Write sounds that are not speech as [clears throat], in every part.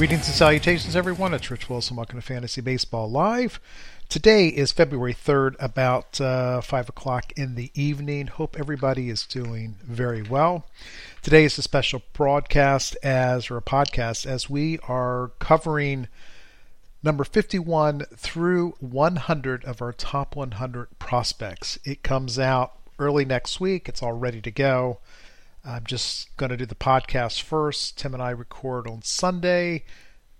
Greetings and salutations, everyone. It's Rich Wilson. Welcome to Fantasy Baseball Live. Today is February 3rd, about uh, 5 o'clock in the evening. Hope everybody is doing very well. Today is a special broadcast as or a podcast as we are covering number 51 through 100 of our top 100 prospects. It comes out early next week. It's all ready to go. I'm just going to do the podcast first. Tim and I record on Sunday.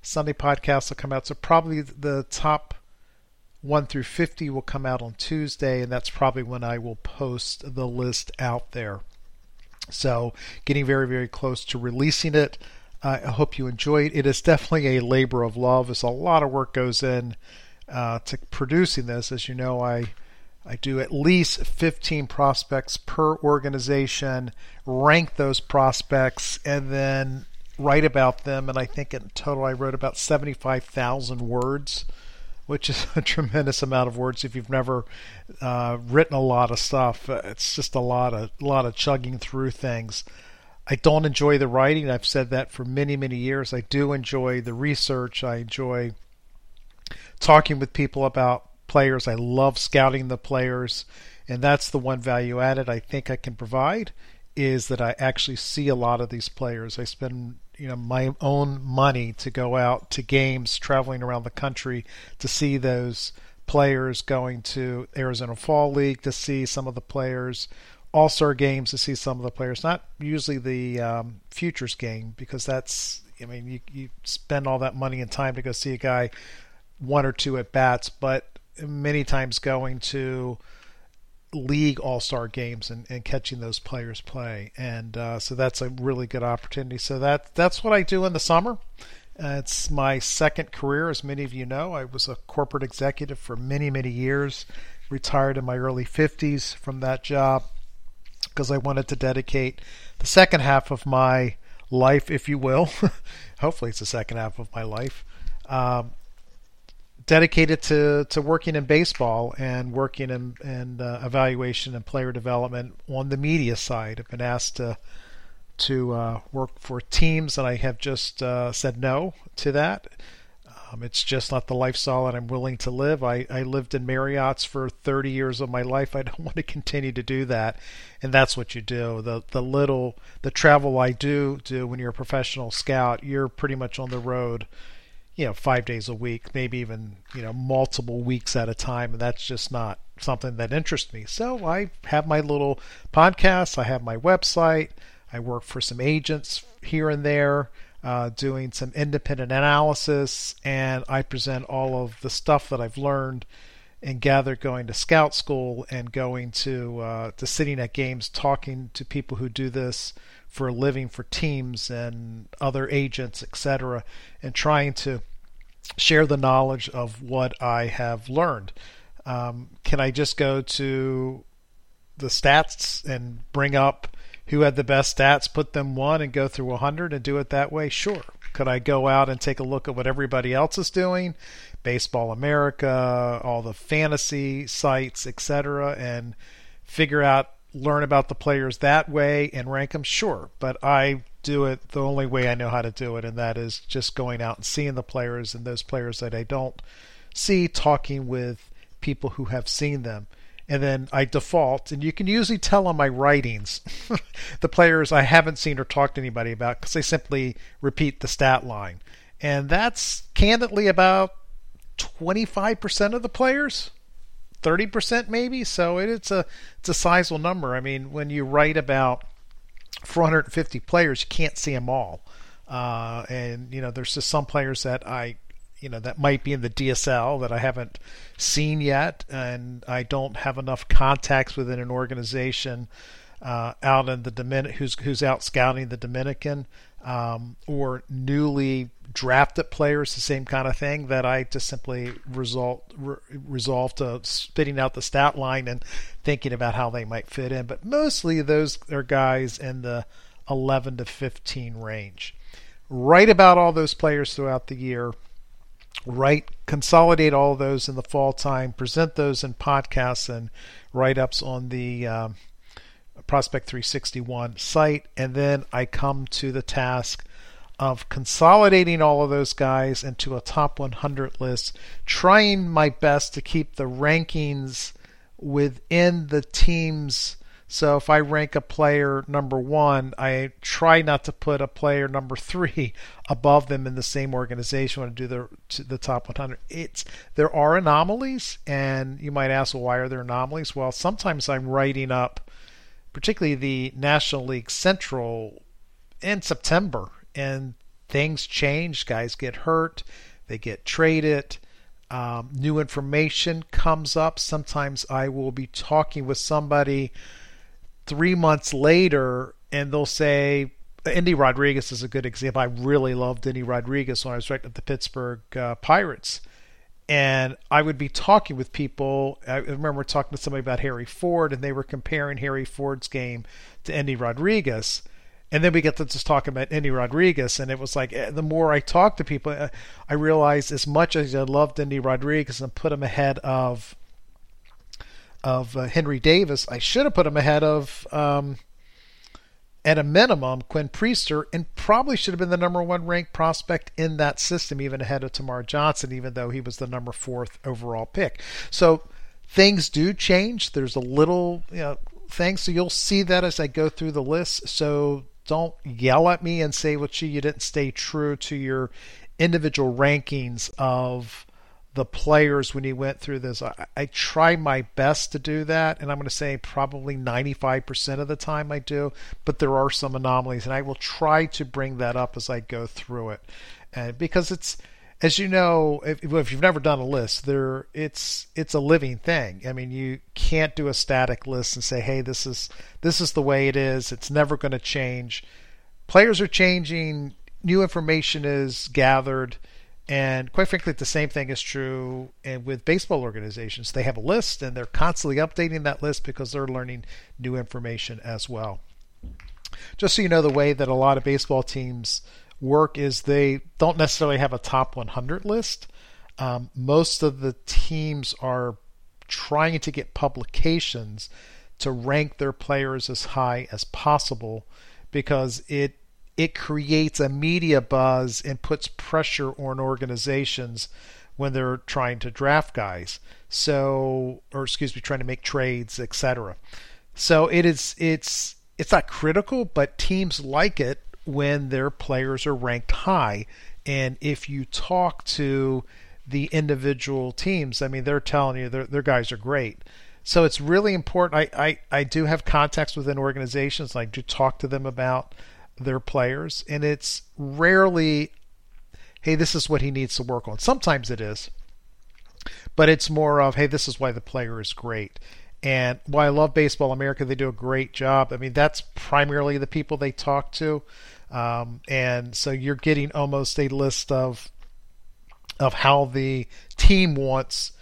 Sunday podcast will come out. So probably the top 1 through 50 will come out on Tuesday, and that's probably when I will post the list out there. So getting very, very close to releasing it. I hope you enjoy it. It is definitely a labor of love. There's a lot of work goes in uh, to producing this. As you know, I I do at least 15 prospects per organization, rank those prospects, and then write about them. And I think in total I wrote about 75,000 words, which is [laughs] a tremendous amount of words. If you've never uh, written a lot of stuff, it's just a lot of a lot of chugging through things. I don't enjoy the writing. I've said that for many, many years. I do enjoy the research. I enjoy talking with people about players. I love scouting the players, and that's the one value added I think I can provide is that I actually see a lot of these players. I spend you know my own money to go out to games, traveling around the country to see those players, going to Arizona Fall League to see some of the players, All Star games to see some of the players. Not usually the um, futures game because that's I mean you you spend all that money and time to go see a guy one or two at bats, but many times going to league all-star games and, and catching those players play. And uh, so that's a really good opportunity. So that that's what i do in the summer. Uh, it's my second career as many of you know. I was a corporate executive for many many years retired in my early 50s from that job because i wanted to dedicate the second half of my life if you will [laughs] hopefully it's the second half of my life um, dedicated to, to working in baseball and working in, in uh, evaluation and player development on the media side. I've been asked to to uh, work for teams, and I have just uh, said no to that. Um, it's just not the lifestyle that I'm willing to live. I, I lived in Marriott's for 30 years of my life. I [laughs] don't want to continue to do that, and that's what you do. The the little the travel I do do when you're a professional scout, you're pretty much on the road you know five days a week, maybe even you know multiple weeks at a time, and that's just not something that interests me. So I have my little podcast, I have my website, I work for some agents here and there. Uh, doing some independent analysis, and I present all of the stuff that I've learned and gathered going to scout school and going to uh, to sitting at games, talking to people who do this for a living for teams and other agents, etc., and trying to share the knowledge of what I have learned. Um, can I just go to the stats and bring up who had the best stats, put them one, and go through 100 and do it that way? Sure. Could I go out and take a look at what everybody else is doing? Baseball America, all the fantasy sites, etc., and figure out learn about the players that way and rank them? Sure, but I do it the only way I know how to do it, and that is just going out and seeing the players and those players that I don't see, talking with people who have seen them. And then I default, and you can usually tell on my writings [laughs] the players I haven't seen or talked to anybody about because they simply repeat the stat line. And that's candidly about 25% of the players. 30% maybe? So it, it's a it's a sizable number. I mean when you write about 450 players you can't see them all. Uh, and you know there's just some players that i you know that might be in the dsl that i haven't seen yet and i don't have enough contacts within an organization uh, out in the Dominican who's who's out scouting the dominican um, or newly drafted players, the same kind of thing that I just simply result re- resolve to spitting out the stat line and thinking about how they might fit in. But mostly those are guys in the 11 to 15 range. Write about all those players throughout the year. Write, consolidate all those in the fall time, present those in podcasts and write ups on the um, Prospect 361 site, and then I come to the task of consolidating all of those guys into a top 100 list, trying my best to keep the rankings within the teams. So if I rank a player number one, I try not to put a player number three [laughs] above them in the same organization when I do the the top 100. It's there are anomalies, and you might ask, well, why are there anomalies? Well, sometimes I'm writing up, particularly the National League Central in September, and things change. Guys get hurt, they get traded. Um, new information comes up. Sometimes I will be talking with somebody three months later, and they'll say, Endy Rodriguez is a good example. I really loved Endy Rodriguez when I was right at the Pittsburgh uh, Pirates. And I would be talking with people. I remember talking to somebody about Harry Ford, and they were comparing Harry Ford's game to Endy Rodriguez. And then we get to just talking about Endy Rodriguez, and it was like eh, the more I talked to people, eh, I realized as much as I loved Endy Rodriguez and put him ahead of of uh, Henry Davis, I should have put him ahead of, um, at a minimum, Quinn Priester, and probably should have been the number one ranked prospect in that system, even ahead of Termarr Johnson, even though he was the number fourth overall pick. So things do change. There's a little, you know, things. So you'll see that as I go through the list. So don't yell at me and say, well, gee, you didn't stay true to your individual rankings of the players when he went through this. I, I try my best to do that, and I'm going to say probably 95% of the time I do, but there are some anomalies, and I will try to bring that up as I go through it. And because it's as you know, if, if, you've never done a list, there it's it's a living thing. I mean, you can't do a static list and say, "Hey, this is this is the way it is. It's never going to change." Players are changing. New information is gathered, and quite frankly, the same thing is true and with baseball organizations. They have a list, and they're constantly updating that list because they're learning new information as well. Just so you know, the way that a lot of baseball teams work is they don't necessarily have a top 100 list. Um, most of the teams are trying to get publications to rank their players as high as possible because it it creates a media buzz and puts pressure on organizations when they're trying to draft guys. So, or excuse me, trying to make trades, etc. So it is it's it's not critical, but teams like it when their players are ranked high. And if you talk to the individual teams, I mean, they're telling you their, guys are great. So it's really important. I, I, I do have contacts within organizations. I do talk to them about their players, and it's rarely, hey, this is what he needs to work on. Sometimes it is, but it's more of, hey, this is why the player is great. And while I love Baseball America, they do a great job. I mean, that's primarily the people they talk to. Um, and so you're getting almost a list of of how the team wants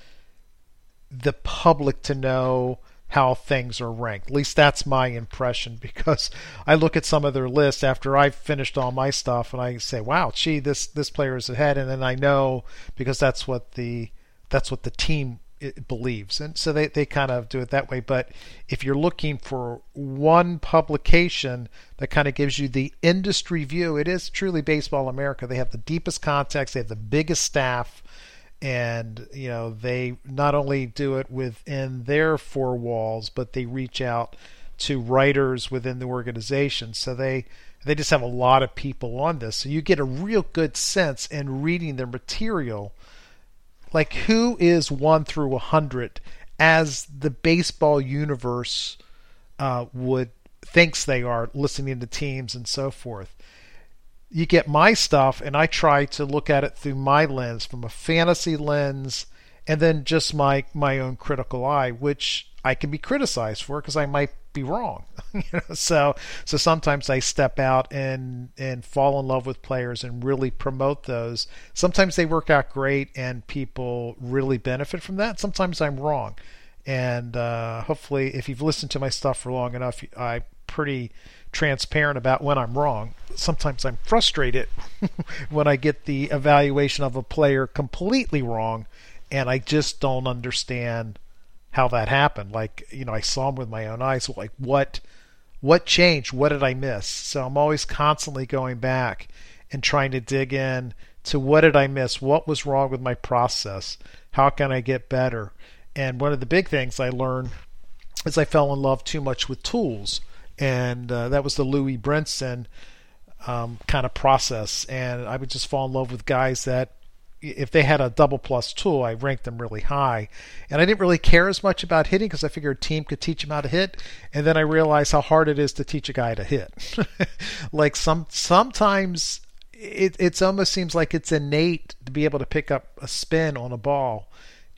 the public to know how things are ranked. At least that's my impression [laughs] because I look at some of their lists after I've finished all my stuff and I say, "Wow, gee, this this player is ahead," and then I know because that's what the that's what the team believes. And so they, they kind of do it that way. But if you're looking for one publication that kind of gives you the industry view, it is truly Baseball America. They have the deepest context, they have the biggest staff, and you know they not only do it within their four walls, but they reach out to writers within the organization. So they they just have a lot of people on this. So you get a real good sense in reading their material like who is one through a hundred as the baseball universe uh, would thinks they are listening to teams and so forth you get my stuff and i try to look at it through my lens from a fantasy lens and then just my my own critical eye which i can be criticized for because i might be wrong. [laughs] you know, so so sometimes I step out and and fall in love with players and really promote those. Sometimes they work out great and people really benefit from that. Sometimes I'm wrong, and uh, hopefully, if you've listened to my stuff for long enough, I'm pretty transparent about when I'm wrong. Sometimes I'm frustrated [laughs] when I get the evaluation of a player completely wrong, and I just don't understand how that happened. Like, you know, I saw him with my own eyes. Like, what, what changed? What did I miss? So I'm always constantly going back and trying to dig in to what did I miss? What was wrong with my process? How can I get better? And one of the big things I learned is I fell in love too much with tools, and uh, that was the Lewis Brinson um, kind of process. And I would just fall in love with guys that if they had a double plus tool, I ranked them really high. And I didn't really care as much about hitting because I figured a team could teach them how to hit. And then I realized how hard it is to teach a guy to hit. [laughs] like some sometimes it it almost seems like it's innate to be able to pick up a spin on a ball.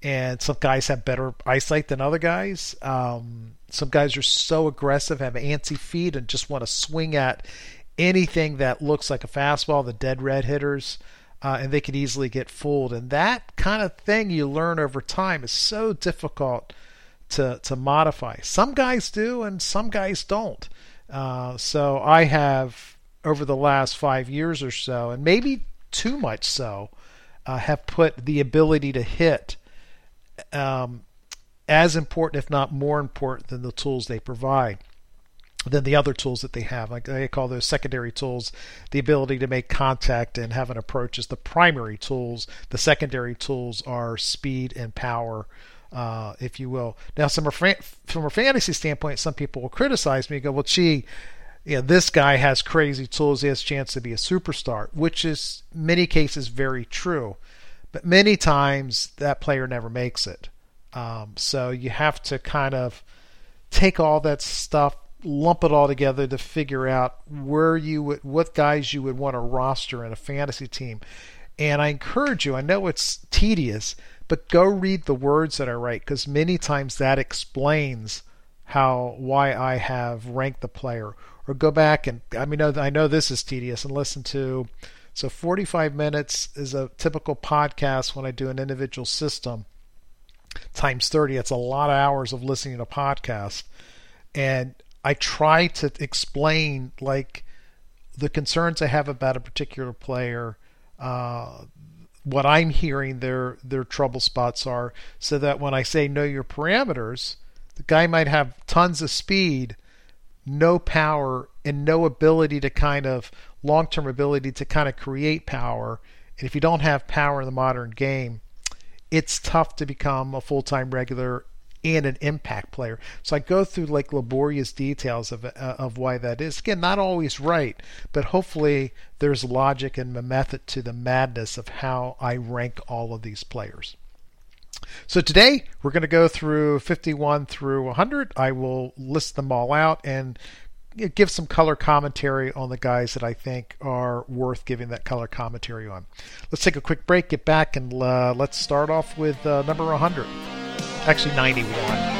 And some guys have better eyesight than other guys. Um, some guys are so aggressive, have antsy feet, and just want to swing at anything that looks like a fastball. The dead red hitters uh, and they could easily get fooled. And that kind of thing you learn over time is so difficult to to modify. Some guys do, and some guys don't. Uh, so I have over the last five years or so, and maybe too much so, uh, have put the ability to hit um, as important, if not more important, than the tools they provide than the other tools that they have. Like I call those secondary tools, the ability to make contact and have an approach is the primary tools. The secondary tools are speed and power, uh, if you will. Now, from a, from a fantasy standpoint, some people will criticize me. And go, well, gee, yeah, this guy has crazy tools. He has a chance to be a superstar, which is many cases very true. But many times that player never makes it. Um, so you have to kind of take all that stuff lump it all together to figure out where you would, what guys you would want to roster in a fantasy team. And I encourage you, I know it's tedious, but go read the words that I write because many times that explains how why I have ranked the player. Or go back and I mean I know this is tedious and listen to so 45 minutes is a typical podcast when I do an individual system times 30 it's a lot of hours of listening to podcasts and I try to explain like the concerns I have about a particular player, uh, what I'm hearing their their trouble spots are, so that when I say know your parameters, the guy might have tons of speed, no power, and no ability to kind of long term ability to kind of create power. And if you don't have power in the modern game, it's tough to become a full time regular and an impact player. So I go through like laborious details of uh, of why that is. Again, not always right, but hopefully there's logic and a method to the madness of how I rank all of these players. So today we're going to go through 51 through 100. I will list them all out and give some color commentary on the guys that I think are worth giving that color commentary on. Let's take a quick break, get back, and uh, let's start off with uh, number 100 actually 91.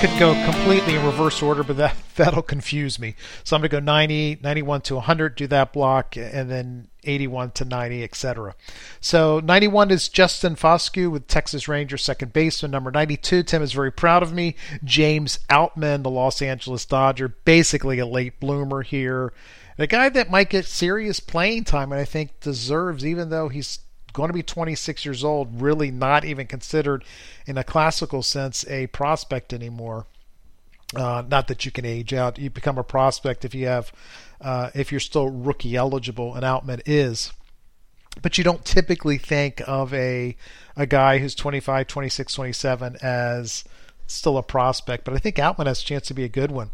Could go completely in reverse order, but that, [laughs] that'll confuse me. So I'm going to go 90, 91 to 100, do that block, and then 81 to 90, etc. So 91 is Justin Foscue with Texas Rangers second baseman. Number 92, Tim is very proud of me. James Outman, the Los Angeles Dodger, basically a late bloomer here. A guy that might get serious playing time and I think deserves, even though he's going to be 26 years old, really not even considered in a classical sense a prospect anymore. Uh, not that you can age out. You become a prospect if you have, uh, if you're still rookie eligible, and Outman is. But you don't typically think of a a guy who's 25, 26, 27 as still a prospect. But I think Outman has a chance to be a good one.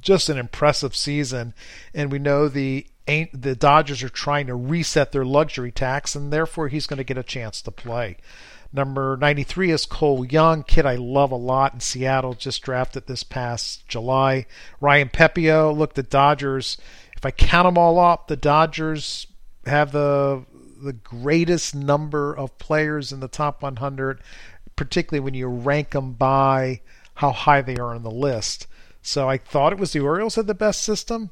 Just an impressive season, and we know the the Dodgers are trying to reset their luxury tax, and therefore he's going to get a chance to play. Number 93 is Cole Young, kid I love a lot in Seattle, just drafted this past July. Ryan Pepiot, look, the Dodgers, if I count them all up, the Dodgers have the the greatest number of players in the top 100, particularly when you rank them by how high they are on the list. So I thought it was the Orioles had the best system,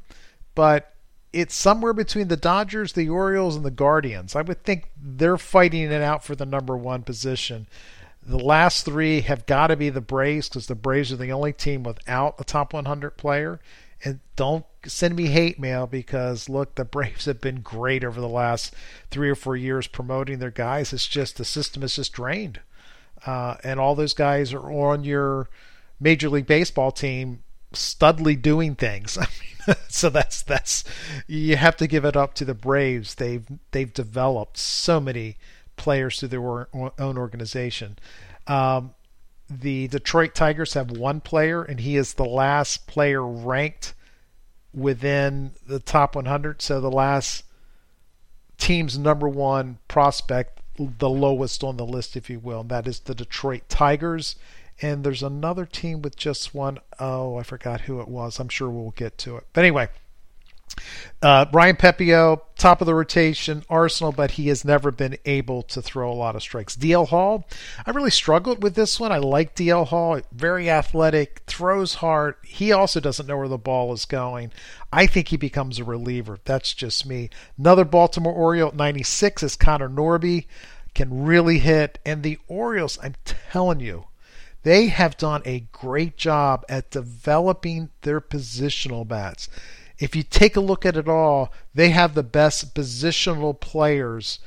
but it's somewhere between the Dodgers, the Orioles, and the Guardians. I would think they're fighting it out for the number one position. The last three have got to be the Braves because the Braves are the only team without a top 100 player. And don't send me hate mail because look, the Braves have been great over the last three or four years promoting their guys. It's just the system is just drained, uh, and all those guys are on your Major League Baseball team studly doing things. [laughs] I mean, [laughs] so that's that's you have to give it up to the Braves. They've they've developed so many players through their own organization. Um, the Detroit Tigers have one player, and he is the last player ranked within the top 100. So the last team's number one prospect, the lowest on the list, if you will, and that is the Detroit Tigers and there's another team with just one. Oh, I forgot who it was. I'm sure we'll get to it. But anyway, uh, Ryan Pepiot, top of the rotation, Arsenal, but he has never been able to throw a lot of strikes. DL Hall, I really struggled with this one. I like DL Hall, very athletic, throws hard. He also doesn't know where the ball is going. I think he becomes a reliever. That's just me. Another Baltimore Oriole 96 is Connor Norby, can really hit. And the Orioles, I'm telling you, they have done a great job at developing their positional bats. If you take a look at it all, they have the best positional players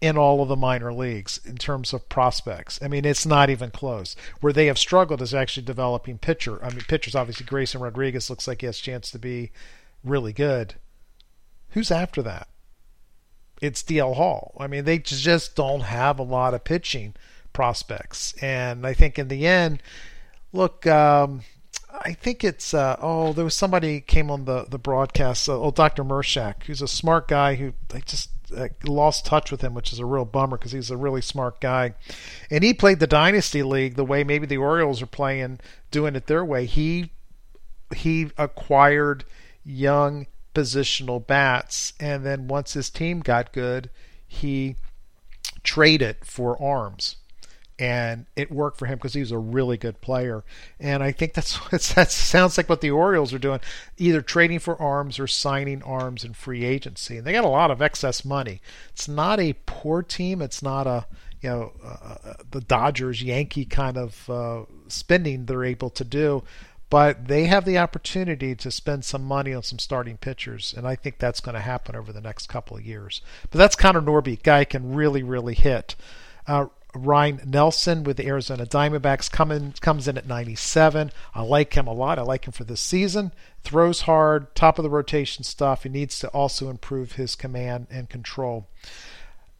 in all of the minor leagues in terms of prospects. I mean, it's not even close. Where they have struggled is actually developing pitcher. I mean, pitchers obviously Grayson Rodriguez looks like he has a chance to be really good. Who's after that? It's DL Hall. I mean, they just don't have a lot of pitching prospects. And I think in the end, look, um, I think it's uh, oh there was somebody came on the the broadcast. Uh, oh, Dr. Mershak, who's a smart guy who I just uh, lost touch with him, which is a real bummer because he's a really smart guy, and he played the dynasty league the way maybe the Orioles are playing, doing it their way. He he acquired young positional bats, and then once his team got good, he traded for arms and it worked for him because he was a really good player. And I think that's [laughs] that sounds like what the Orioles are doing, either trading for arms or signing arms in free agency. And they got a lot of excess money. It's not a poor team. It's not a you know uh, uh the Dodgers Yankee kind of uh, spending they're able to do. But they have the opportunity to spend some money on some starting pitchers, and I think that's going to happen over the next couple of years. But that's Connor Norby, guy can really, really hit. Uh, Ryne Nelson with the Arizona Diamondbacks coming comes in at 97. I like him a lot. I like him for this season. Throws hard, top of the rotation stuff. He needs to also improve his command and control.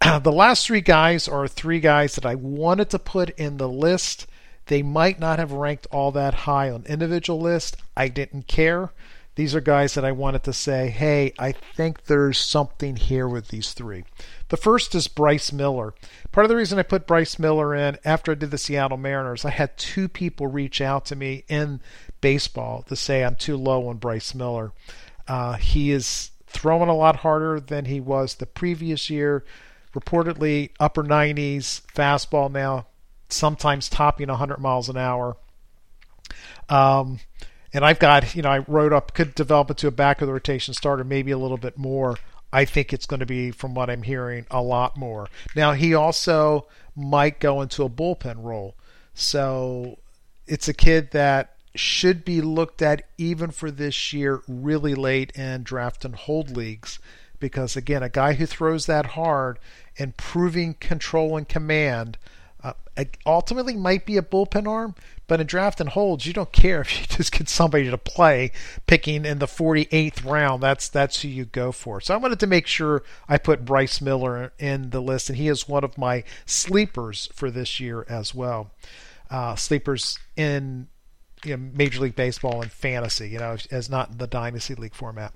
[clears throat] the last three guys are three guys that I wanted to put in the list. They might not have ranked all that high on individual list. I didn't care. These are guys that I wanted to say, hey, I think there's something here with these three. The first is Bryce Miller. Part of the reason I put Bryce Miller in after I did the Seattle Mariners, I had two people reach out to me in baseball to say I'm too low on Bryce Miller. Uh, he is throwing a lot harder than he was the previous year. Reportedly upper 90s fastball now, sometimes topping 100 miles an hour. Um, and I've got, you know, I wrote up could develop it to a back of the rotation starter, maybe a little bit more. I think it's going to be, from what I'm hearing, a lot more. Now, he also might go into a bullpen role. So it's a kid that should be looked at even for this year really late in draft and hold leagues. Because, again, a guy who throws that hard and proving control and command uh, ultimately might be a bullpen arm, but in draft and holds, you don't care if you [laughs] just get somebody to play picking in the 48th round. That's that's who you go for. So I wanted to make sure I put Bryce Miller in the list, and he is one of my sleepers for this year as well. Uh, sleepers in you know, Major League Baseball and fantasy, you know, as not the dynasty league format.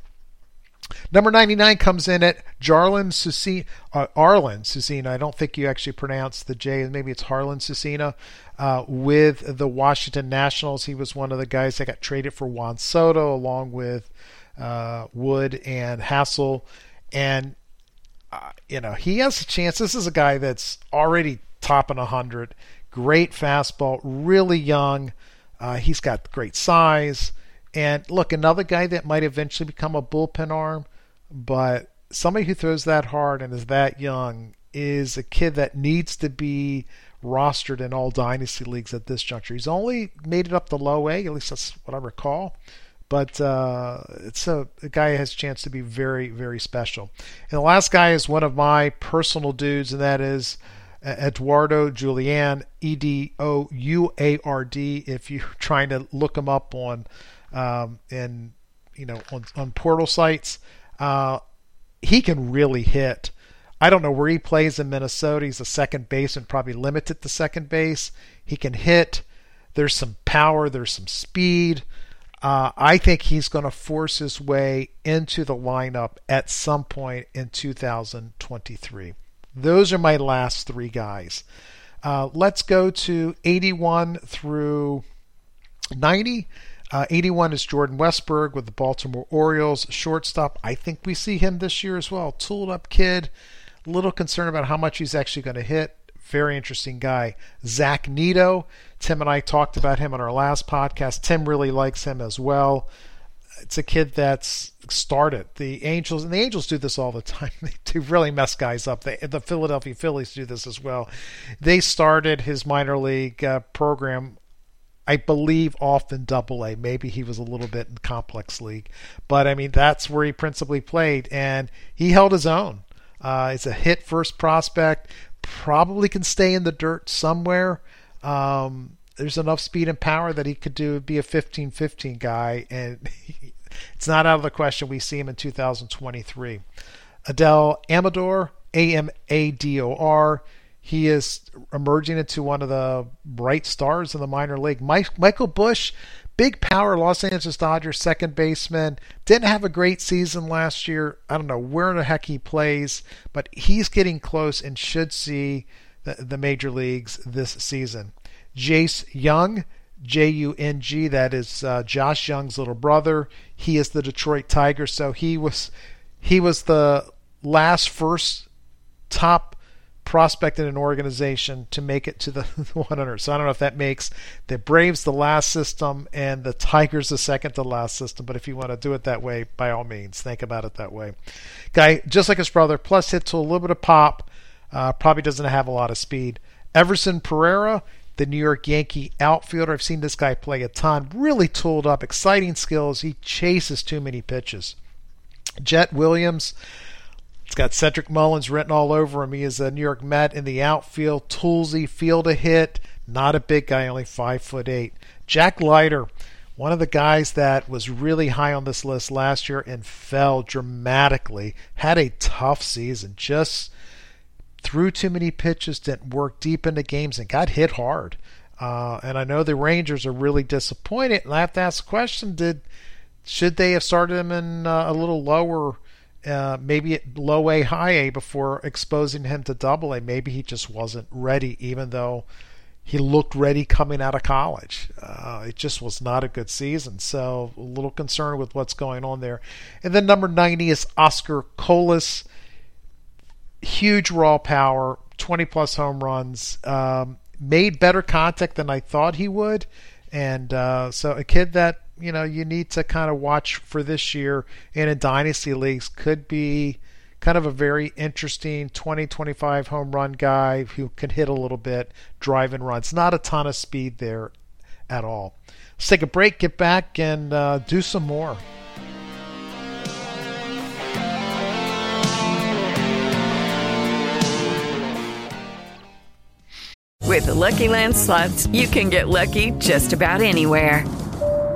Number 99 comes in at Jarlin Susana, uh, Arlen Susana. I don't think you actually pronounce the J. Maybe it's Harlan Susana uh, with the Washington Nationals. He was one of the guys that got traded for Juan Soto along with uh, Wood and Hassell. And, uh, you know, he has a chance. This is a guy that's already topping 100. Great fastball, really young. Uh, he's got great size. And look, another guy that might eventually become a bullpen arm, but somebody who throws that hard and is that young is a kid that needs to be rostered in all dynasty leagues at this juncture. He's only made it up to low A, at least that's what I recall. But uh, it's a, a guy has a chance to be very, very special. And the last guy is one of my personal dudes, and that is Eduardo Julien, E D O U A R D. If you're [laughs] trying to look him up on um, and you know on, on portal sites. Uh, he can really hit. I don't know where he plays in Minnesota. He's a second baseman, probably limited to second base. He can hit. There's some power. There's some speed. Uh, I think he's going to force his way into the lineup at some point in 2023. Those are my last three guys. Uh, let's go to 81 through 90. Uh, 81 is Jordan Westburg with the Baltimore Orioles, shortstop. I think we see him this year as well. Tooled up kid. Little concerned about how much he's actually going to hit. Very interesting guy. Zach Neto. Tim and I talked about him on our last podcast. Tim really likes him as well. It's a kid that's started the Angels, and the Angels do this all the [laughs] time. They do really mess guys up. They, the Philadelphia Phillies do this as well. They started his minor league uh, program I believe often double A. Maybe he was a little bit in complex league, but I mean that's where he principally played, and he held his own. Uh, it's a hit first prospect. Probably can stay in the dirt somewhere. Um, there's enough speed and power that he could do be a 15-15 guy, and [laughs] it's not out of the question we see him in 2023. Adael Amador, A M A D O R he is emerging into one of the bright stars in the minor league. Mike, Michael Busch, big power Los Angeles Dodgers second baseman, didn't have a great season last year. I don't know where the heck he plays, but he's getting close and should see the, the major leagues this season. Jace Jung, J U N G, that is uh, Josh Jung's little brother. He is the Detroit Tiger, so he was he was the last first top prospect in an organization to make it to the [laughs] 100. So I don't know if that makes the Braves the last system and the Tigers the second to last system, but if you want to do it that way, by all means, think about it that way. Guy, just like his brother, plus hit to a little bit of pop, uh, probably doesn't have a lot of speed. Everson Pereira, the New York Yankee outfielder. I've seen this guy play a ton. Really tooled up, exciting skills. He chases too many pitches. Jett Williams, it's got Cedric Mullins written all over him. He is a New York Met in the outfield, toolsy, field a hit. Not a big guy, only five foot eight. Jack Leiter, one of the guys that was really high on this list last year and fell dramatically. Had a tough season. Just threw too many pitches, didn't work deep into games, and got hit hard. Uh, and I know the Rangers are really disappointed. And I have to ask the question: Did should they have started him in uh, a little lower? Uh, maybe at low A, high A before exposing him to double A. Maybe he just wasn't ready, even though he looked ready coming out of college. Uh, it just was not a good season. So a little concerned with what's going on there. And then number 90 is Oscar Colas. Huge raw power, 20 plus home runs. Um, made better contact than I thought he would. And uh, so a kid that you know you need to kind of watch for this year in a dynasty leagues. Could be kind of a very interesting 20 25 home run guy who can hit a little bit drive and runs. Not a ton of speed there at all. Let's take a break get back and uh, do some more. With the lucky land slots you can get lucky just about anywhere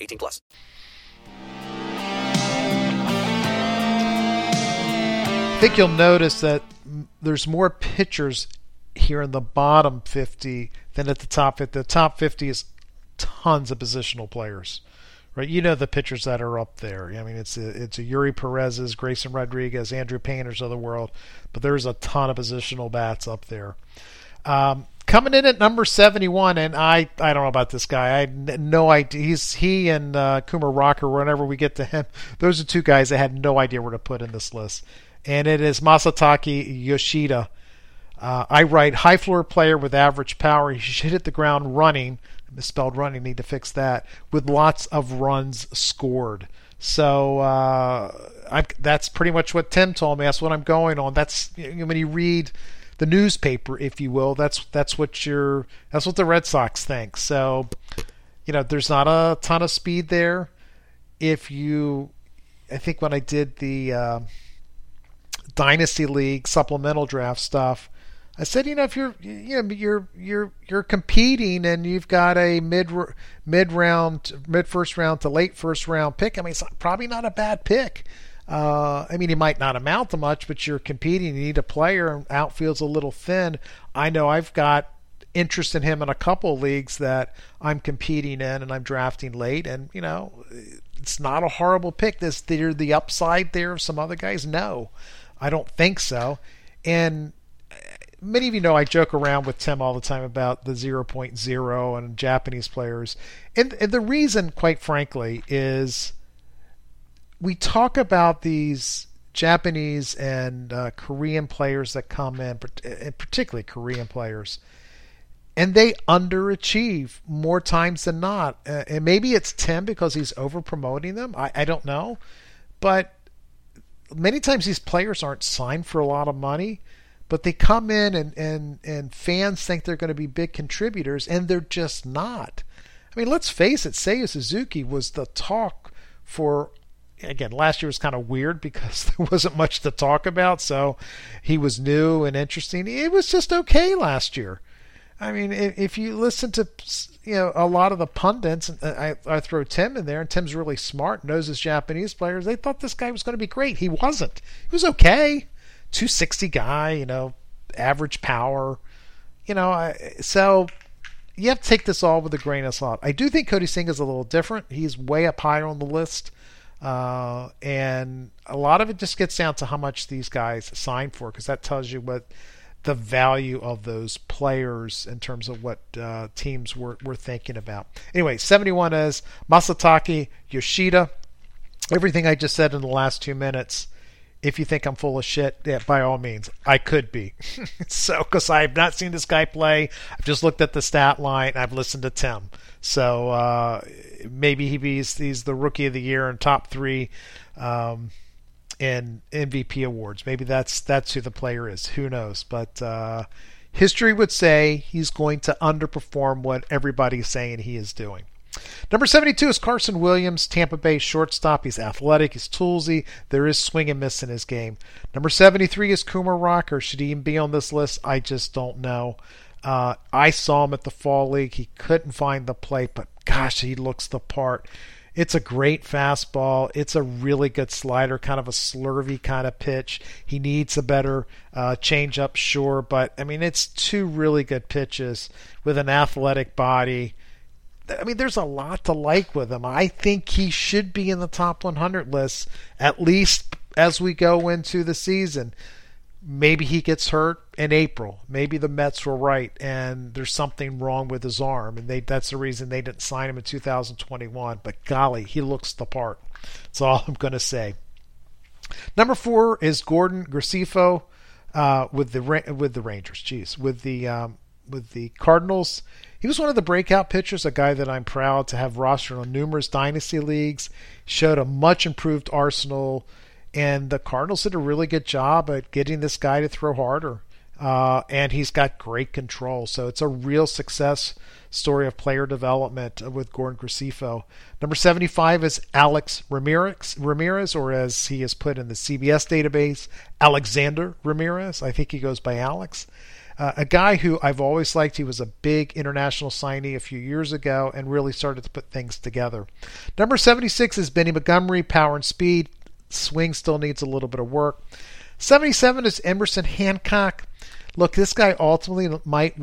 18 plus. I think you'll notice that there's more pitchers here in the bottom 50 than at the top 50. The top 50 is tons of positional players right? You know the pitchers that are up there. I mean, it's a, it's a Eury Perez's, Grayson Rodriguez, Andrew Painters of the world, but there's a ton of positional bats up there. Um, coming in at number 71, and I I don't know about this guy. I no idea. He's he and uh, Kumar Rocker. Whenever we get to him, [laughs] those are two guys I had no idea where to put in this list. And it is Masataka Yoshida. Uh, I write high floor player with average power. He should hit the ground running misspelled running. Need to fix that with lots of runs scored. So uh, that's pretty much what Tim told me. That's what I'm going on. That's when you read the newspaper, if you will. That's that's what you're. That's what the Red Sox think. So you know, there's not a ton of speed there. If you, I think when I did the uh, Dynasty League supplemental draft stuff, I said, you know, if you're you know you're you're you're competing and you've got a mid mid round, mid first round to late first round pick, I mean, it's probably not a bad pick. Uh, I mean, he might not amount to much, but you're competing. You need a player, and outfield's a little thin. I know I've got interest in him in a couple leagues that I'm competing in, and I'm drafting late. And you know, it's not a horrible pick. This there the upside there of some other guys? No, I don't think so. And many of you know I joke around with Tim all the time about the 0.0 and Japanese players. And, and the reason, quite frankly, is we talk about these Japanese and uh, Korean players that come in, and particularly Korean players, and they underachieve more times than not. Uh, and maybe it's Tim because he's over promoting them. I, I don't know. But many times these players aren't signed for a lot of money but they come in and, and, and fans think they're going to be big contributors and they're just not. I mean, let's face it, Seiya Suzuki was the talk for again, last year was kind of weird because [laughs] there wasn't much to talk about, so he was new and interesting. It was just okay last year. I mean, if you listen to you know a lot of the pundits, uh, I, I throw Tim in there, and Tim's really smart, knows his Japanese players. They thought this guy was going to be great. He wasn't. He was okay. 260 guy, you know, average power, you know, I, so you have to take this all with a grain of salt. I do think Kodai Senga is a little different. He's way up higher on the list. Uh, and a lot of it just gets down to how much these guys sign for, because that tells you what the value of those players in terms of what uh, teams were, were thinking about. Anyway, 71 is Masataka Yoshida. Everything I just said in the last two minutes if you think I'm full of shit, yeah, by all means, I could be. [laughs] so, because I have not seen this guy play, I've just looked at the stat line. I've listened to Tim. So uh, maybe he's he's the rookie of the year and top three um, in MVP awards. Maybe that's that's who the player is. Who knows? But uh, history would say he's going to underperform what everybody's saying he is doing. Number 72 is Carson Williams, Tampa Bay shortstop. He's athletic, he's toolsy. There is swing and miss in his game. Number 73 is Kumar Rocker. Should he even be on this list? I just don't know. Uh, I saw him at the Fall League. He couldn't find the plate, but gosh, he looks the part. It's a great fastball. It's a really good slider, kind of a slurvy kind of pitch. He needs a better uh, changeup, sure, but I mean, it's two really good pitches with an athletic body. I mean, there's a lot to like with him. I think he should be in the top 100 list at least as we go into the season. Maybe he gets hurt in April. Maybe the Mets were right and there's something wrong with his arm, and they, that's the reason they didn't sign him in 2021. But golly, he looks the part. That's all I'm going to say. Number four is Gordon Graceffo uh, with the with the Rangers. Jeez, with the um, with the Cardinals. He was one of the breakout pitchers, a guy that I'm proud to have rostered on numerous dynasty leagues. Showed a much improved arsenal, and the Cardinals did a really good job at getting this guy to throw harder. Uh, and he's got great control, so it's a real success story of player development with Gordon Graceffo. Number 75 is Alex Ramirez, Ramirez, or as he is put in the CBS database, Alexander Ramirez. I think he goes by Alex. Uh, a guy who I've always liked. He was a big international signee a few years ago and really started to put things together. Number 76 is Benny Montgomery, power and speed. Swing still needs a little bit of work. 77 is Emerson Hancock. Look, this guy ultimately might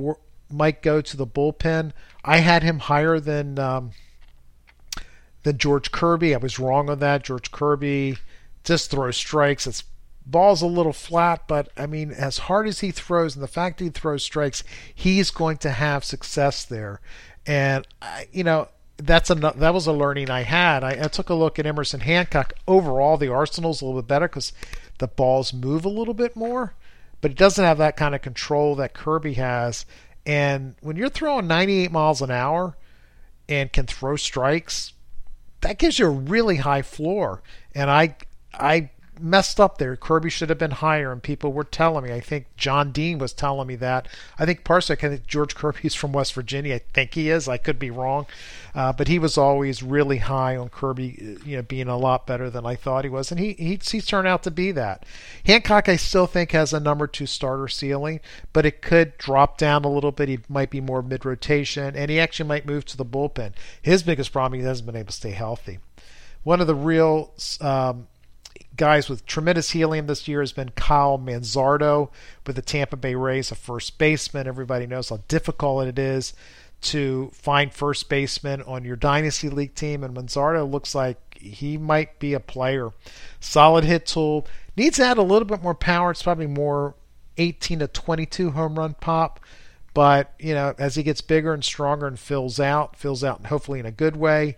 might go to the bullpen. I had him higher than um, than George Kirby. I was wrong on that. George Kirby just throws strikes. It's ball's a little flat, but I mean, as hard as he throws and the fact that he throws strikes, he's going to have success there. And I, you know, that's a that was a learning I had. I, I took a look at Emerson Hancock. Overall, the Arsenal's a little bit better because the balls move a little bit more, but it doesn't have that kind of control that Kirby has. And when you're throwing 98 miles an hour and can throw strikes, that gives you a really high floor. And I I messed up there. Kirby should have been higher, and people were telling me. I think John Dean was telling me that. I think Parsec, I think George Kirby's from West Virginia. I think he is. I could be wrong, uh, but he was always really high on Kirby, uh, you know, being a lot better than I thought he was, and he, he he's turned out to be that. Hancock, I still think has a number two starter ceiling, but it could drop down a little bit. He might be more mid rotation, and he actually might move to the bullpen. His biggest problem he hasn't been able to stay healthy. One of the real um, guys with tremendous helium this year has been Kyle Manzardo with the Tampa Bay Rays, a first baseman. Everybody knows how difficult it is to find first baseman on your dynasty league team, and Manzardo looks like he might be a player. Solid hit tool. Needs to add a little bit more power. It's probably more 18 to 22 home run pop. But, you know, as he gets bigger and stronger and fills out, fills out hopefully in a good way.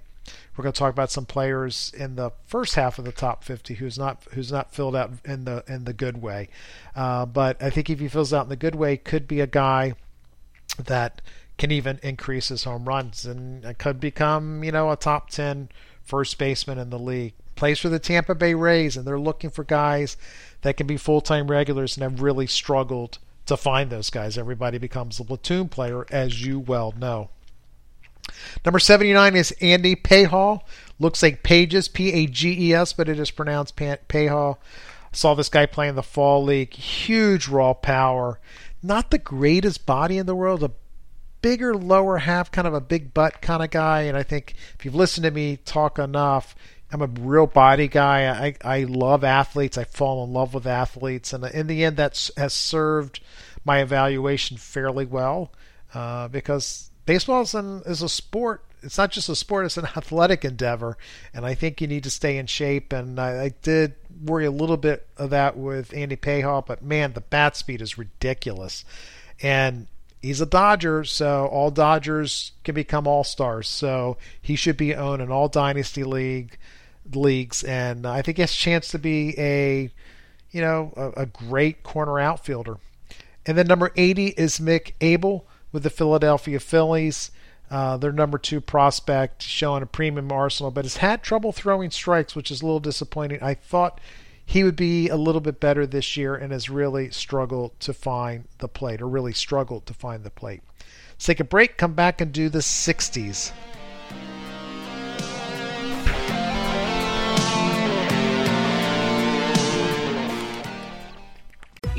We're going to talk about some players in the first half of the top 50 who's not who's not filled out in the in the good way. Uh, but I think if he fills out in the good way, could be a guy that can even increase his home runs and could become, you know, a top 10 first baseman in the league. Plays for the Tampa Bay Rays, and they're looking for guys that can be full time regulars and have really struggled to find those guys. Everybody becomes a platoon player, as you well know. Number 79 is Andy Payhall. Looks like Pages, P A G E S, but it is pronounced Payhall. Saw this guy play in the Fall League. Huge raw power. Not the greatest body in the world, a bigger lower half, kind of a big butt kind of guy. And I think if you've listened to me talk enough, I'm a real body guy. I, I love athletes. I fall in love with athletes. And in the end, that has served my evaluation fairly well uh, because baseball is, an, is a sport. It's not just a sport, it's an [laughs] athletic endeavor. And I think you need to stay in shape. And I, I did worry a little bit of that with Andy Payhall, but man, the bat speed is ridiculous. And he's a Dodger, so all Dodgers can become all stars. So he should be owned in all dynasty league leagues, and I think he has a chance to be a you know a, a great corner outfielder. And then number 80 is Mick Abel with the Philadelphia Phillies. Uh, their number two prospect, showing a premium arsenal, but has had trouble throwing strikes, which is a little disappointing. I thought he would be a little bit better this year and has really struggled to find the plate, or really struggled to find the plate. Let's take a break, come back and do the 60s.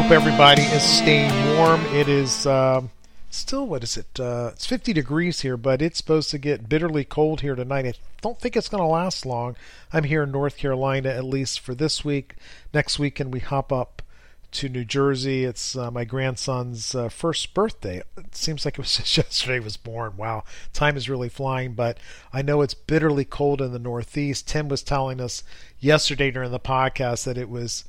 Hope everybody is staying warm. It is um, still what is it? Uh, it's 50 degrees here, but it's supposed to get bitterly cold here tonight. I don't think it's going to last long. I'm here in North Carolina at least for this week. Next week, weekend we hop up to New Jersey. It's uh, my grandson's uh, first birthday. It seems like it was [laughs] just yesterday he was born. Wow, time is really flying. But I know it's bitterly cold in the Northeast. Tim was telling us yesterday during the podcast that it was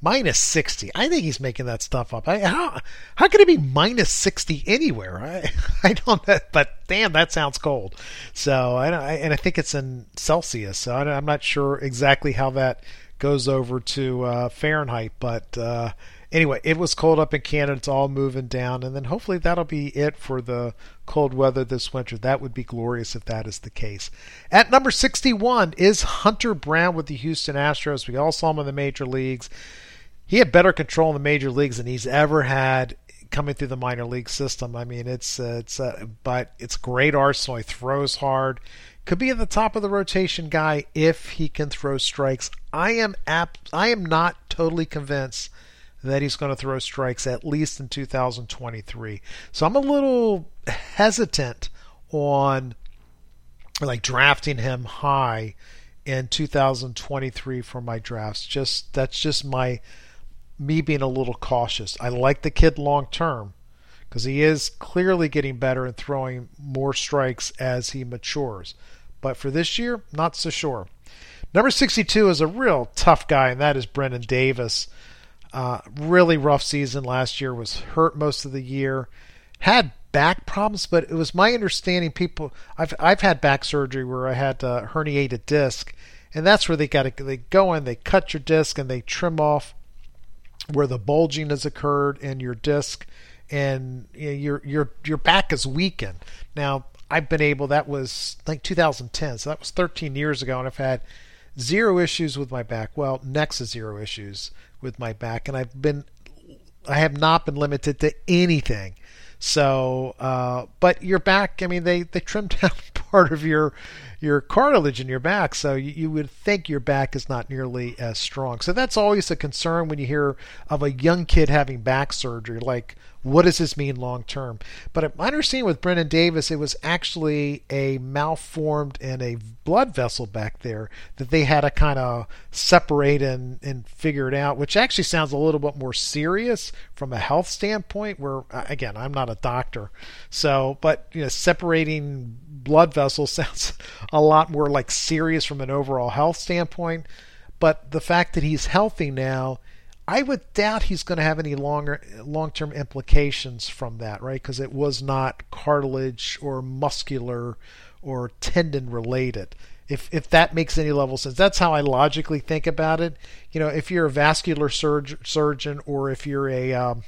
minus 60. I think he's making that stuff up. I, how how could it be minus 60 anywhere? I [laughs] I don't know, but damn, that sounds cold. So I, I and I think it's in Celsius. So I, am not sure exactly how that goes over to uh, Fahrenheit, but uh, anyway, it was cold up in Canada. It's all moving down, and then hopefully that'll be it for the cold weather this winter. That would be glorious if that is the case. At number 61 is Hunter Brown with the Houston Astros. We all saw him in the major leagues he had better control in the major leagues than he's ever had coming through the minor league system. I mean, it's uh, it's uh, but it's great arsenal. He throws hard. Could be at the top of the rotation guy if he can throw strikes. I am apt, I am not totally convinced that he's going to throw strikes at least in 2023. So I'm a little hesitant on like drafting him high in 2023 for my drafts. Just that's just my me being a little cautious. I like the kid long term because he is clearly getting better and throwing more strikes as he matures. But for this year, not so sure. Number 62 is a real tough guy, and that is Brennen Davis. Uh, really rough season last year, was hurt most of the year, had back problems, but it was my understanding people I've I've had back surgery where I had to herniate a disc, and that's where they got to they go in, they cut your disc and they trim off where the bulging has occurred in your disc, and you know, your your your back is weakened. Now I've been able that was like 2010, so that was 13 years ago, and I've had zero issues with my back. Well, next to zero issues with my back, and I've been, I have not been limited to anything. So, uh, but your back, I mean, they they trimmed [laughs] down part of your your cartilage in your back, so you, you would think your back is not nearly as strong. So that's always a concern when you hear of a young kid having back surgery, like what does this mean long term? But my understanding with Brennen Davis, it was actually a malformed and a blood vessel back there that they had to kind of separate and, and figure it out, which actually sounds a little bit more serious from a health standpoint. Where uh, again, I'm not a doctor, so but you know, separating blood vessels [laughs] sounds a lot more like serious from an overall health standpoint. But the fact that he's healthy now I would doubt he's going to have any longer long-term implications from that, right? Because it was not cartilage or muscular or tendon related. If if that makes any level sense, that's how I logically think about it. You know, if you're a vascular surg- surgeon or if you're a um,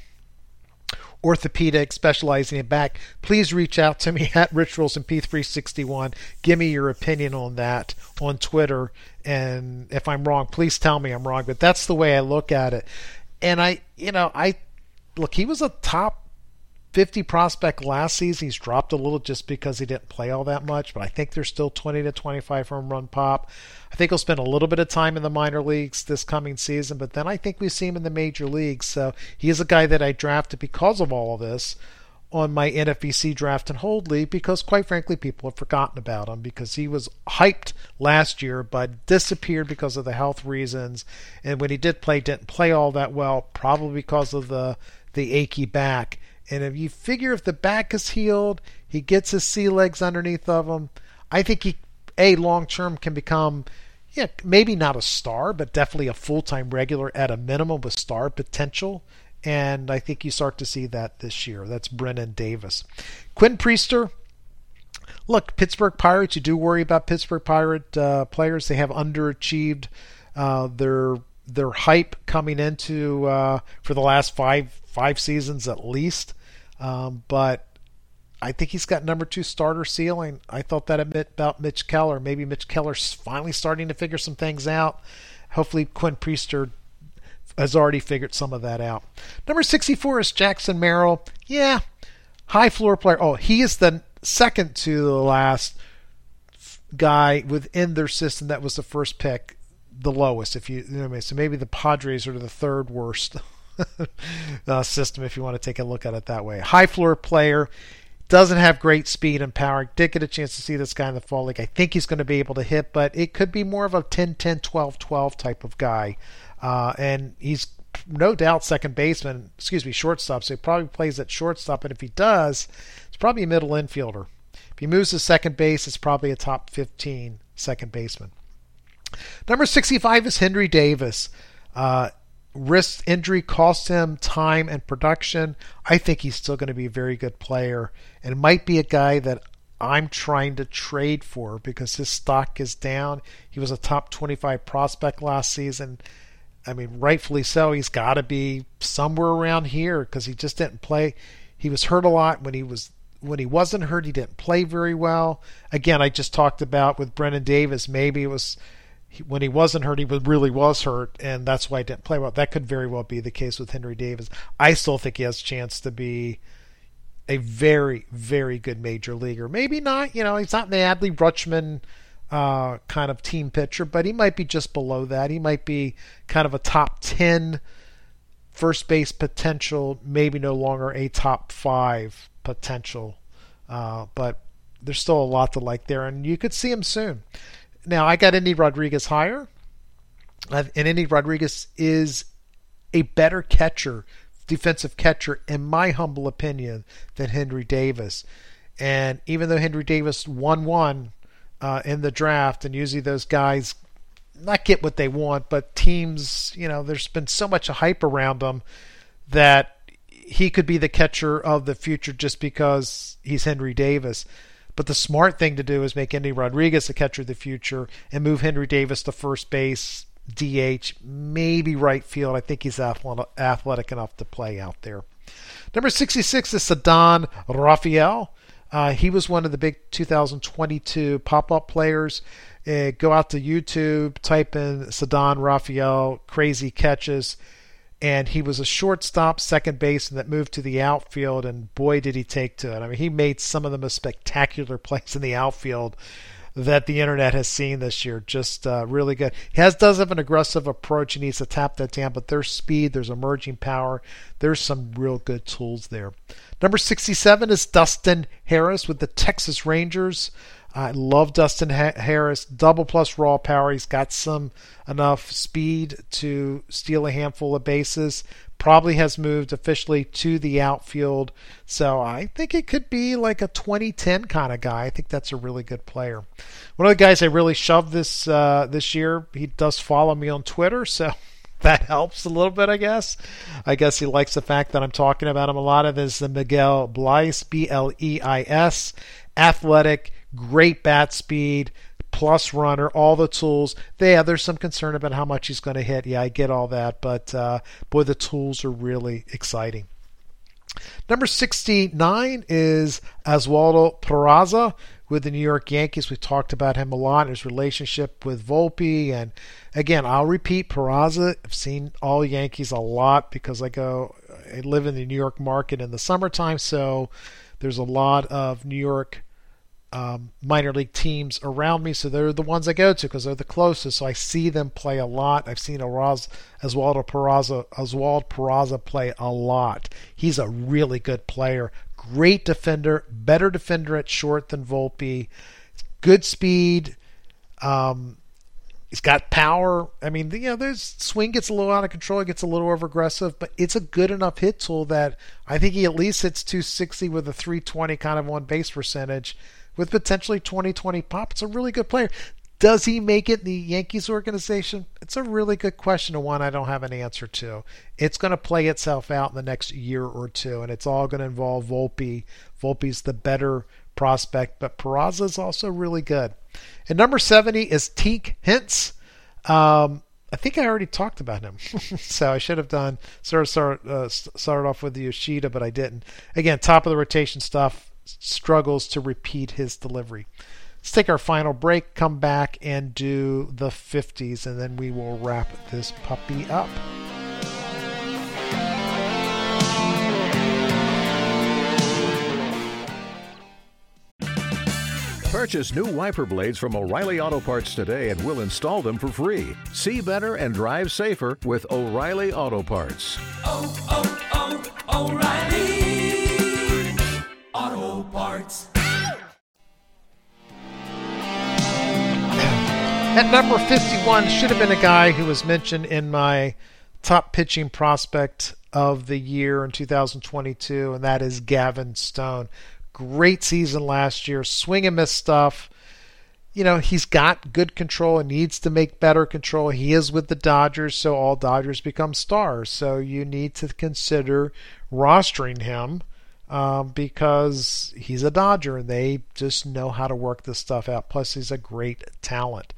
orthopedic specializing in back, please reach out to me [laughs] at Rituals and P361. Give me your opinion on that on Twitter. And if I'm wrong, please tell me I'm wrong. But that's the way I look at it. And I, you know, I look, he was a top 50 prospect last season. He's dropped a little just because he didn't play all that much, but I think there's still 20 to 25 home run pop. I think he'll spend a little bit of time in the minor leagues this coming season, but then I think we see him in the major leagues. So he is a guy that I drafted because of all of this on my NFBC draft and hold league because, quite frankly, people have forgotten about him because he was hyped last year but disappeared because of the health reasons. And when he did play, didn't play all that well, probably because of the the achy back. And if you figure if the back is healed, he gets his sea legs underneath of him. I think he, a long term, can become, yeah, maybe not a star, but definitely a full time regular at a minimum with star potential. And I think you start to see that this year. That's Brennen Davis. Quinn Priester. Look, Pittsburgh Pirates. You do worry about Pittsburgh Pirate uh, players. They have underachieved uh, their their hype coming into uh, for the last five five seasons at least. Um, but I think he's got number two starter ceiling. I thought that about Mitch Keller. Maybe Mitch Keller's finally starting to figure some things out. Hopefully, Quinn Priester has already figured some of that out. Number 64 is Jackson Merrill. Yeah, high floor player. Oh, he is the second to the last guy within their system that was the first pick, the lowest. If you, you know I mean? so maybe the Padres are the third worst [laughs] uh, system if you want to take a look at it that way. High floor player. Doesn't have great speed and power. Did get a chance to see this guy in the fall league. I think he's going to be able to hit, but it could be more of a 10 10 12 12 type of guy. Uh, and he's no doubt second baseman, excuse me, shortstop. So he probably plays at shortstop. And if he does, it's probably a middle infielder. If he moves to second base, it's probably a top 15 second baseman. Number 65 is Henry Davis. Uh, wrist injury cost him time and production. I think he's still going to be a very good player and might be a guy that I'm trying to trade for because his stock is down. He was a top 25 prospect last season. I mean, rightfully so. He's got to be somewhere around here because he just didn't play. He was hurt a lot when he was when he wasn't hurt. He didn't play very well. Again, I just talked about with Brennen Davis. Maybe it was when he wasn't hurt, he really was hurt, and that's why he didn't play well. That could very well be the case with Henry Davis. I still think he has a chance to be a very, very good major leaguer. Maybe not, you know, he's not the Adley Rutschman uh, kind of team pitcher, but he might be just below that. He might be kind of a top 10 first base potential, maybe no longer a top five potential. Uh, but there's still a lot to like there, and you could see him soon now I got Endy Rodriguez higher, and Endy Rodriguez is a better catcher, defensive catcher, in my humble opinion, than Henry Davis. And even though Henry Davis won one uh, in the draft, and usually those guys not get what they want, but teams, you know, there's been so much hype around them that he could be the catcher of the future just because he's Henry Davis. But the smart thing to do is make Endy Rodriguez the catcher of the future and move Henry Davis to first base, DH, maybe right field. I think he's athletic enough to play out there. Number 66 is Ceddanne Rafael. Uh, he was one of the big 2022 pop up players. Uh, go out to YouTube, type in Ceddanne Rafael crazy catches, and he was a shortstop, second base, and that moved to the outfield. And boy, did he take to it! I mean, he made some of the most spectacular [laughs] plays in the outfield that the internet has seen this year. Just uh, really good. He has does have an aggressive approach. He needs to tap that down, but there's speed, there's emerging power, there's some real good tools there. Number 67 is Dustin Harris with the Texas Rangers. I love Dustin Harris, double plus raw power. He's got some enough speed to steal a handful of bases. Probably has moved officially to the outfield. So I think it could be like a 2010 kind of guy. I think that's a really good player. One of the guys I really shoved this uh, this year. He does follow me on Twitter, so [laughs] that helps a little bit, I guess. I guess he likes the fact that I'm talking about him a lot. Of is the Miguel Bleis, B L E I S, athletic great bat speed, plus runner, all the tools. Yeah, there's some concern about how much he's going to hit. Yeah, I get all that, but uh, boy, the tools are really exciting. Number 69 is Oswaldo Peraza with the New York Yankees. We talked about him a lot, his relationship with Volpe. And again, I'll repeat Peraza. I've seen all Yankees a lot because I go, I live in the New York market in the summertime. So there's a lot of New York um, minor league teams around me, so they're the ones I go to because they're the closest. So I see them play a lot. I've seen Araz, Oswaldo Peraza, Oswald Peraza play a lot. He's a really good player, great defender, better defender at short than Volpe, good speed. Um, he's got power. I mean, you know, there's swing gets a little out of control, it gets a little over aggressive, but it's a good enough hit tool that I think he at least hits 260 with a 320 kind of on base percentage with potentially 2020 pop. It's a really good player. Does he make it in the Yankees organization? It's a really good question and one I don't have an answer to. It's going to play itself out in the next year or two, and it's all going to involve Volpe. Volpe's the better prospect, but Peraza is also really good. And number 70 is Tink Hence. Um, I think I already talked about him, [laughs] so I should have done sort of start, uh, started off with Yoshida, but I didn't. Again, top of the rotation stuff struggles to repeat his delivery. Let's take our final break, come back and do the 50s, and then we will wrap this puppy up. Purchase new wiper blades from O'Reilly Auto Parts today and we'll install them for free. See better and drive safer with O'Reilly Auto Parts. Oh, oh, oh, Auto At number 51 should have been a guy who was mentioned in my top pitching prospect of the year in 2022, and that is Gavin Stone. Great season last year, swing and miss stuff. You know, he's got good control and needs to make better control. He is with the Dodgers, so all Dodgers become stars. So you need to consider rostering him um, because he's a Dodger and they just know how to work this stuff out. Plus, he's a great talent.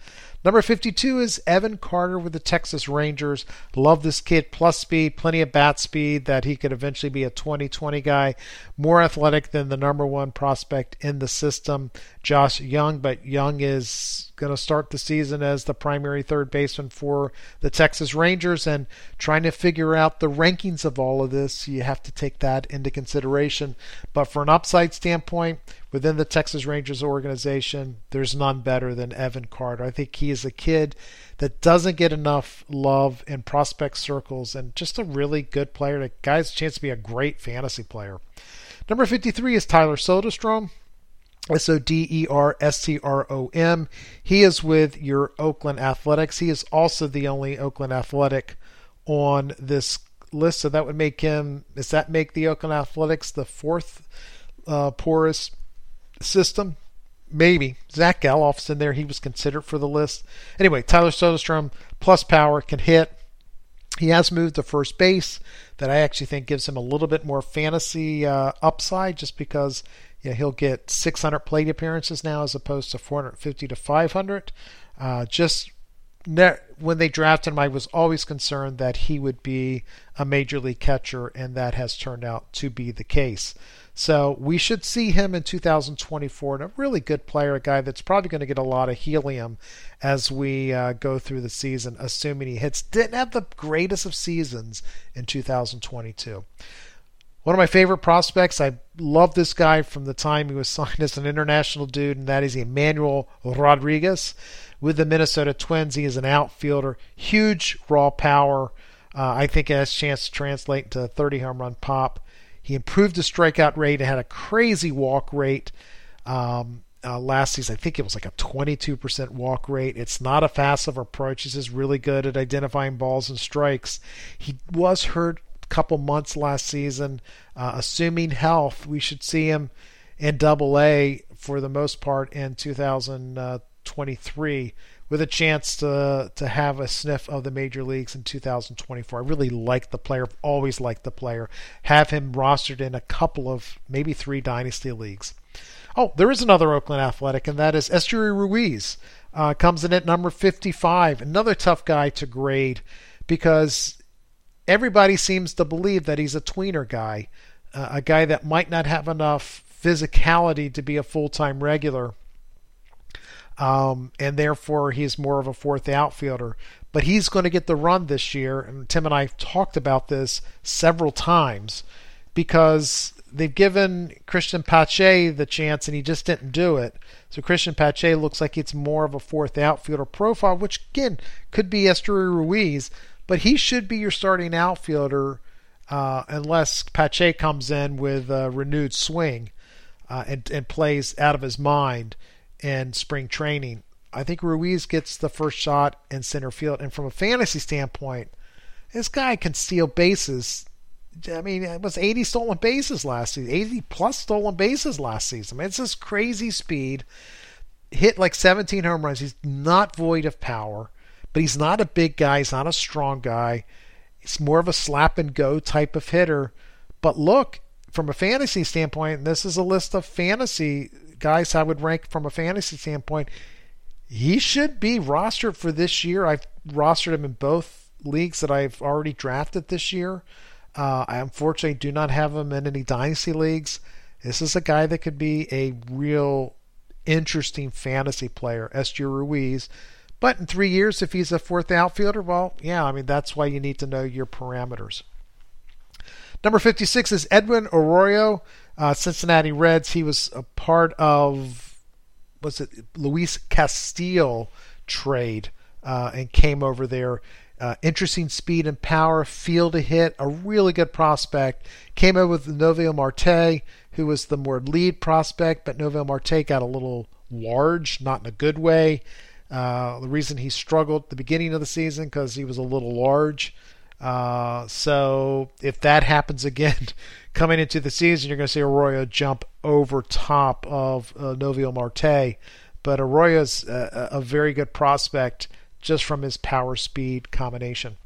Number 52 is Evan Carter with the Texas Rangers. Love this kid. Plus speed, plenty of bat speed that he could eventually be a 2020 guy. More athletic than the number one prospect in the system, Josh Jung, But Jung is going to start the season as the primary third baseman for the Texas Rangers. And trying to figure out the rankings of all of this, you have to take that into consideration. But for an upside standpoint, within the Texas Rangers organization, there's none better than Evan Carter. I think he is a kid that doesn't get enough love in prospect circles and just a really good player. The guy's a chance to be a great fantasy player. Number 53 is Tyler Soderstrom. S O D E R S T R O M. He is with your Oakland Athletics. He is also the only Oakland Athletic on this list, so that would make him. Does that make the Oakland Athletics the fourth uh, poorest system? Maybe Zach Gelof's in there. He was considered for the list. Anyway, Tyler Soderstrom plus power can hit. He has moved to first base. That I actually think gives him a little bit more fantasy uh, upside, just because you know, he'll get 600 plate appearances now as opposed to 450 to 500. Uh, just when they drafted him, I was always concerned that he would be a major league catcher, and that has turned out to be the case. So we should see him in 2024, and a really good player, a guy that's probably going to get a lot of helium as we uh, go through the season, assuming he hits. Didn't have the greatest of seasons in 2022. One of my favorite prospects, I love this guy from the time he was [laughs] signed as an international dude, and that is Emmanuel Rodriguez with the Minnesota Twins. He is an outfielder, huge raw power. Uh, I think it has a chance to translate a 30 home run pop. He improved his strikeout rate and had a crazy walk rate um, uh, last season. I think it was like a 22% walk rate. It's not a fast approach. He's just really good at identifying balls and strikes. He was hurt a couple months last season. Uh, assuming health, we should see him in Double A for the most part in 2000. 23 with a chance to to have a sniff of the major leagues in 2024. I really like the player, always liked the player. Have him rostered in a couple of maybe three dynasty leagues. Oh, there is another Oakland Athletic, and that is Esteury Ruiz. Uh, comes in at number 55. Another tough guy to grade because everybody seems to believe that he's a tweener guy, uh, a guy that might not have enough physicality to be a full time regular um, and therefore he's more of a fourth outfielder. But he's going to get the run this year, and Tim and I talked about this several times because they've given Christian Pache the chance and he just didn't do it. So Christian Pache looks like it's more of a fourth outfielder profile, which again could be Esteury Ruiz, but he should be your starting outfielder uh, unless Pache comes in with a renewed swing uh, and, and plays out of his mind in spring training. I think Ruiz gets the first shot in center field. And from a fantasy standpoint, this guy can steal bases. I mean, it was 80 stolen bases last season, 80 plus stolen bases last season. I mean, it's this crazy speed. Hit like 17 home runs. He's not void of power, but he's not a big guy. He's not a strong guy. He's more of a slap and go type of hitter. But look, from a fantasy standpoint, this is a list of fantasy guys I would rank from a fantasy standpoint. He should be rostered for this year. I've rostered him in both leagues that I've already drafted this year. Uh, I unfortunately do not have him in any dynasty leagues. This is a guy that could be a real interesting fantasy player, Esteury Ruiz. But in three years, if he's a fourth outfielder, well, yeah, I mean, that's why you need to know your parameters. Number 56 is Edwin Arroyo uh, Cincinnati Reds. He was a part of was it Luis Castillo trade uh, and came over there. Uh, interesting speed and power, feel to hit, a really good prospect. Came over with Noelvi Marte, who was the more lead prospect, but Noelvi Marte got a little large, not in a good way. Uh, the reason he struggled the beginning of the season because he was a little large. Uh, so if that happens again [laughs] coming into the season, you're going to see Arroyo jump over top of uh, Noelvi Marte. But Arroyo's a, a very good prospect just from his power speed combination.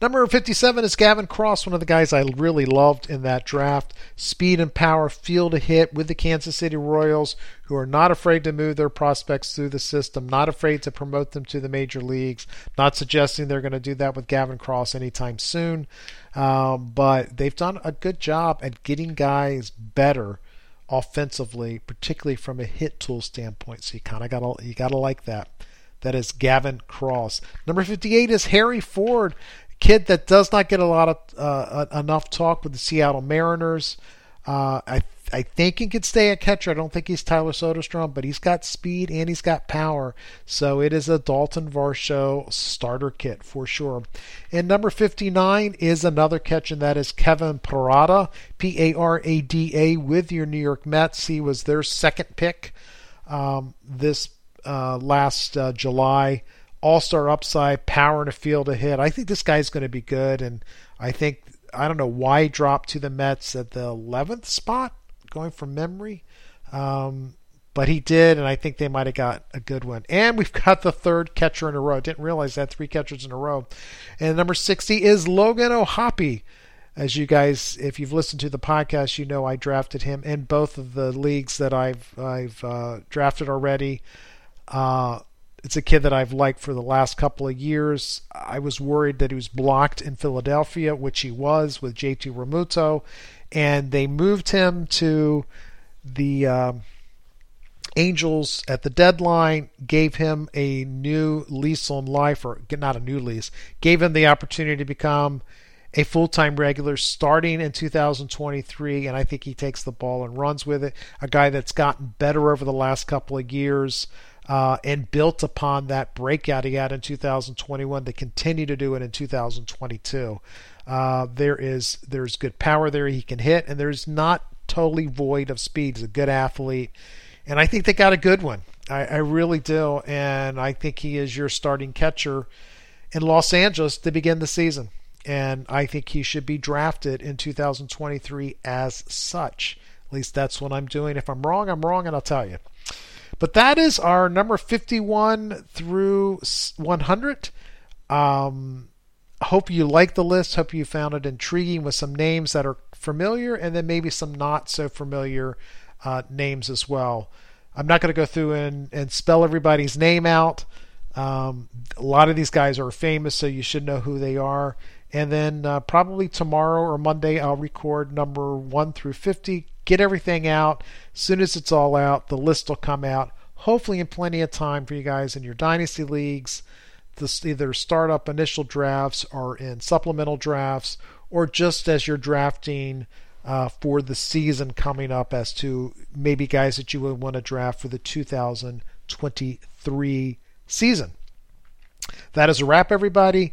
Number 57 is Gavin Cross, one of the guys I really loved in that draft. Speed and power, feel to hit with the Kansas City Royals, who are not afraid to move their prospects through the system, not afraid to promote them to the major leagues. Not suggesting they're going to do that with Gavin Cross anytime soon, um, but they've done a good job at getting guys better offensively, particularly from a hit tool standpoint. So you kind of got to you got to like that. That is Gavin Cross. Number 58 is Harry Ford, kid that does not get a lot of uh, enough talk with the Seattle Mariners. Uh, I I think he could stay a catcher. I don't think he's Tyler Soderstrom, but he's got speed and he's got power. So it is a Dalton Varsho starter kit for sure. And number 59 is another catch, and that is Kevin Parada, P A R A D A, with your New York Mets. He was their second pick um, this uh, last uh, July. All star upside, power in a field to hit. I think this guy's going to be good, and I think I don't know why he dropped to the Mets at the 11th spot going from memory. Um, but he did, and I think they might have got a good one. And we've [laughs] got the third catcher in a row. Didn't realize that three catchers in a row. And number 60 is Logan O'Hoppe. As you guys, if you've listened to the podcast, you know I drafted him in both of the leagues that I've I've uh, drafted already. Uh, it's a kid that I've liked for the last couple of years. I was worried that he was blocked in Philadelphia, which he was with JT Realmuto and they moved him to the uh, Angels at the deadline, gave him a new lease on life, or not a new lease, gave him the opportunity to become a full time regular starting in 2023. And I think he takes the ball and runs with it. A guy that's gotten better over the last couple of years. Uh, and built upon that breakout he had in 2021 to continue to do it in 2022. Uh, there is there's good power there he can hit, and there's not totally void of speed. He's a good athlete, and I think they got a good one. I, I really do, and I think he is your starting catcher in Los Angeles to begin the season. And I think he should be drafted in 2023 as such. At least that's what I'm doing. If I'm wrong, I'm wrong, and I'll tell you. But that is our number 51 through 100. Um, hope you like the list. Hope you found it intriguing with some names that are familiar and then maybe some not so familiar uh, names as well. I'm not going to go through and, and spell everybody's name out. Um, a lot of these guys are famous, so you should know who they are. And then uh, probably tomorrow or Monday, I'll record number 1 through 50, get everything out. As soon as it's all out, the list will come out, hopefully in plenty of time for you guys in your dynasty leagues this either startup initial drafts or in supplemental drafts or just as you're drafting uh, for the season coming up as to maybe guys that you would want to draft for the 2023 season. That is a wrap, everybody.